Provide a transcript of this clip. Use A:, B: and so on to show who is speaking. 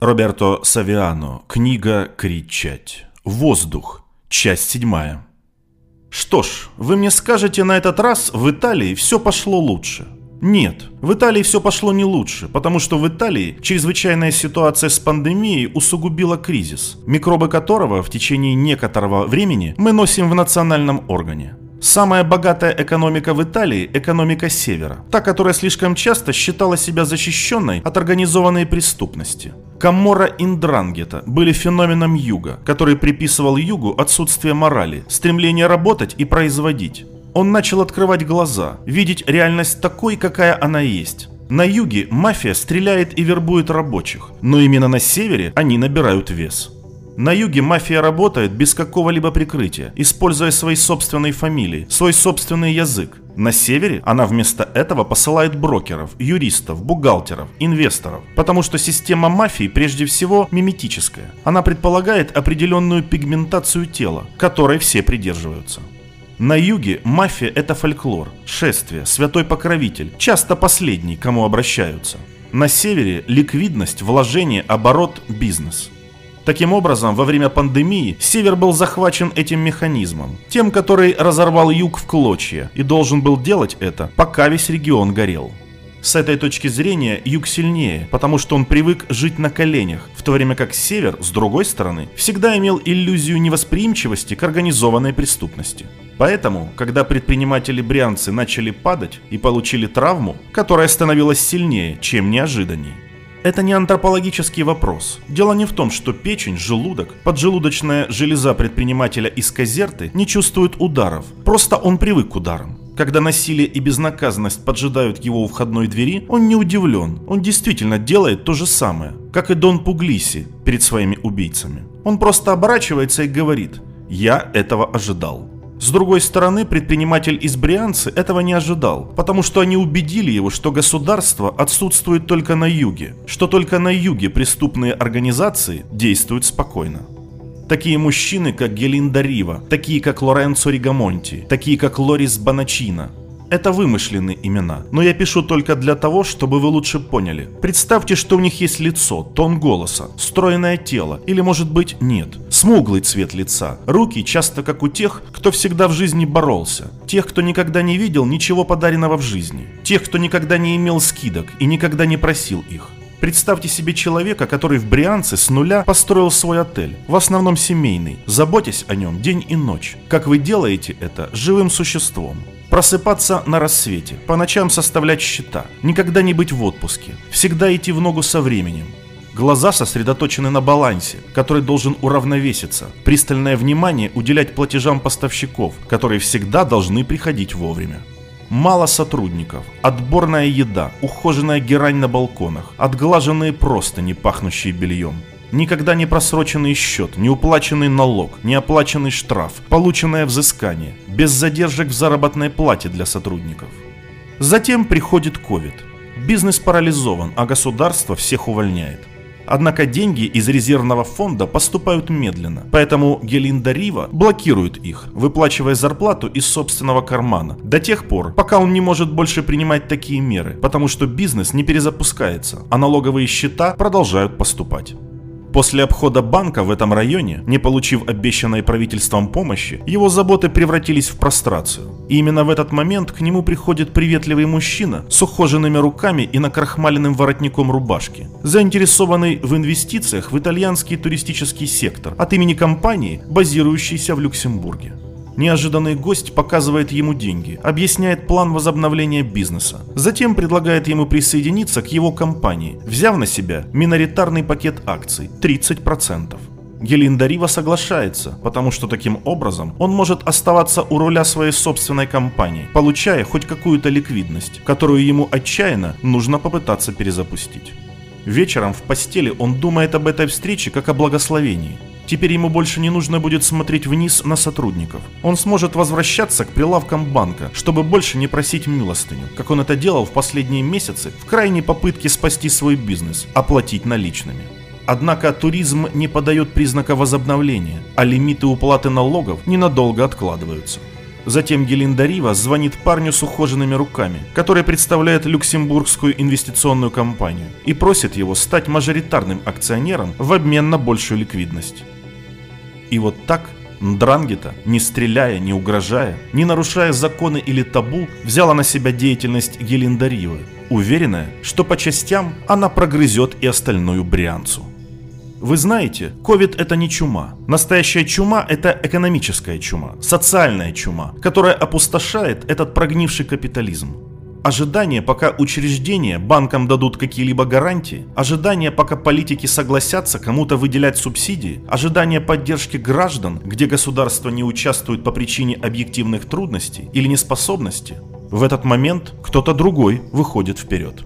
A: Роберто Савиано. Книга «Кричать». Воздух. Часть седьмая. Что ж, вы мне скажете, на этот раз в Италии все пошло лучше. Нет, в Италии все пошло не лучше, потому что в Италии чрезвычайная ситуация с пандемией усугубила кризис, микробы которого в течение некоторого времени мы носим в национальном органе. Самая богатая экономика в Италии – экономика Севера, та, которая слишком часто считала себя защищенной от организованной преступности. Камора Индрангета были феноменом Юга, который приписывал Югу отсутствие морали, стремление работать и производить. Он начал открывать глаза, видеть реальность такой, какая она есть. На юге мафия стреляет и вербует рабочих, но именно на севере они набирают вес. На юге мафия работает без какого-либо прикрытия, используя свои собственные фамилии, свой собственный язык. На севере она вместо этого посылает брокеров, юристов, бухгалтеров, инвесторов, потому что система мафии прежде всего миметическая. Она предполагает определенную пигментацию тела, которой все придерживаются. На юге мафия – это фольклор, шествие, святой покровитель, часто последний, кому обращаются. На севере – ликвидность, вложение, оборот, бизнес – Таким образом, во время пандемии Север был захвачен этим механизмом, тем, который разорвал Юг в клочья и должен был делать это, пока весь регион горел. С этой точки зрения Юг сильнее, потому что он привык жить на коленях, в то время как Север, с другой стороны, всегда имел иллюзию невосприимчивости к организованной преступности. Поэтому, когда предприниматели-брианцы начали падать и получили травму, которая становилась сильнее, чем неожиданнее, это не антропологический вопрос. Дело не в том, что печень, желудок, поджелудочная железа предпринимателя из Казерты не чувствует ударов. Просто он привык к ударам. Когда насилие и безнаказанность поджидают его у входной двери, он не удивлен. Он действительно делает то же самое, как и Дон Пуглиси перед своими убийцами. Он просто оборачивается и говорит «Я этого ожидал». С другой стороны, предприниматель из Брианцы этого не ожидал, потому что они убедили его, что государство отсутствует только на юге, что только на юге преступные организации действуют спокойно. Такие мужчины, как Гелинда Рива, такие, как Лоренцо Ригамонти, такие, как Лорис Баначина, это вымышленные имена, но я пишу только для того, чтобы вы лучше поняли. Представьте, что у них есть лицо, тон голоса, стройное тело, или может быть нет, смуглый цвет лица, руки часто как у тех, кто всегда в жизни боролся, тех, кто никогда не видел ничего подаренного в жизни, тех, кто никогда не имел скидок и никогда не просил их. Представьте себе человека, который в Брианце с нуля построил свой отель, в основном семейный, заботясь о нем день и ночь, как вы делаете это живым существом. Просыпаться на рассвете, по ночам составлять счета, никогда не быть в отпуске, всегда идти в ногу со временем. Глаза сосредоточены на балансе, который должен уравновеситься, пристальное внимание уделять платежам поставщиков, которые всегда должны приходить вовремя. Мало сотрудников, отборная еда, ухоженная герань на балконах, отглаженные просто не пахнущие бельем – Никогда не просроченный счет, не уплаченный налог, не оплаченный штраф, полученное взыскание, без задержек в заработной плате для сотрудников. Затем приходит COVID. Бизнес парализован, а государство всех увольняет. Однако деньги из резервного фонда поступают медленно, поэтому Гелинда Рива блокирует их, выплачивая зарплату из собственного кармана, до тех пор, пока он не может больше принимать такие меры, потому что бизнес не перезапускается, а налоговые счета продолжают поступать. После обхода банка в этом районе, не получив обещанной правительством помощи, его заботы превратились в прострацию. И именно в этот момент к нему приходит приветливый мужчина с ухоженными руками и накрахмаленным воротником рубашки, заинтересованный в инвестициях в итальянский туристический сектор от имени компании, базирующейся в Люксембурге. Неожиданный гость показывает ему деньги, объясняет план возобновления бизнеса. Затем предлагает ему присоединиться к его компании, взяв на себя миноритарный пакет акций 30%. Гелинда Рива соглашается, потому что таким образом он может оставаться у руля своей собственной компании, получая хоть какую-то ликвидность, которую ему отчаянно нужно попытаться перезапустить. Вечером в постели он думает об этой встрече как о благословении. Теперь ему больше не нужно будет смотреть вниз на сотрудников. Он сможет возвращаться к прилавкам банка, чтобы больше не просить милостыню, как он это делал в последние месяцы в крайней попытке спасти свой бизнес, оплатить наличными. Однако туризм не подает признака возобновления, а лимиты уплаты налогов ненадолго откладываются. Затем Гелинда Рива звонит парню с ухоженными руками, который представляет люксембургскую инвестиционную компанию, и просит его стать мажоритарным акционером в обмен на большую ликвидность. И вот так Дрангета, не стреляя, не угрожая, не нарушая законы или табу, взяла на себя деятельность Гелиндаривы, уверенная, что по частям она прогрызет и остальную Брианцу. Вы знаете, ковид это не чума. Настоящая чума это экономическая чума, социальная чума, которая опустошает этот прогнивший капитализм. Ожидание, пока учреждения банкам дадут какие-либо гарантии, ожидание, пока политики согласятся кому-то выделять субсидии, ожидание поддержки граждан, где государство не участвует по причине объективных трудностей или неспособности, в этот момент кто-то другой выходит вперед.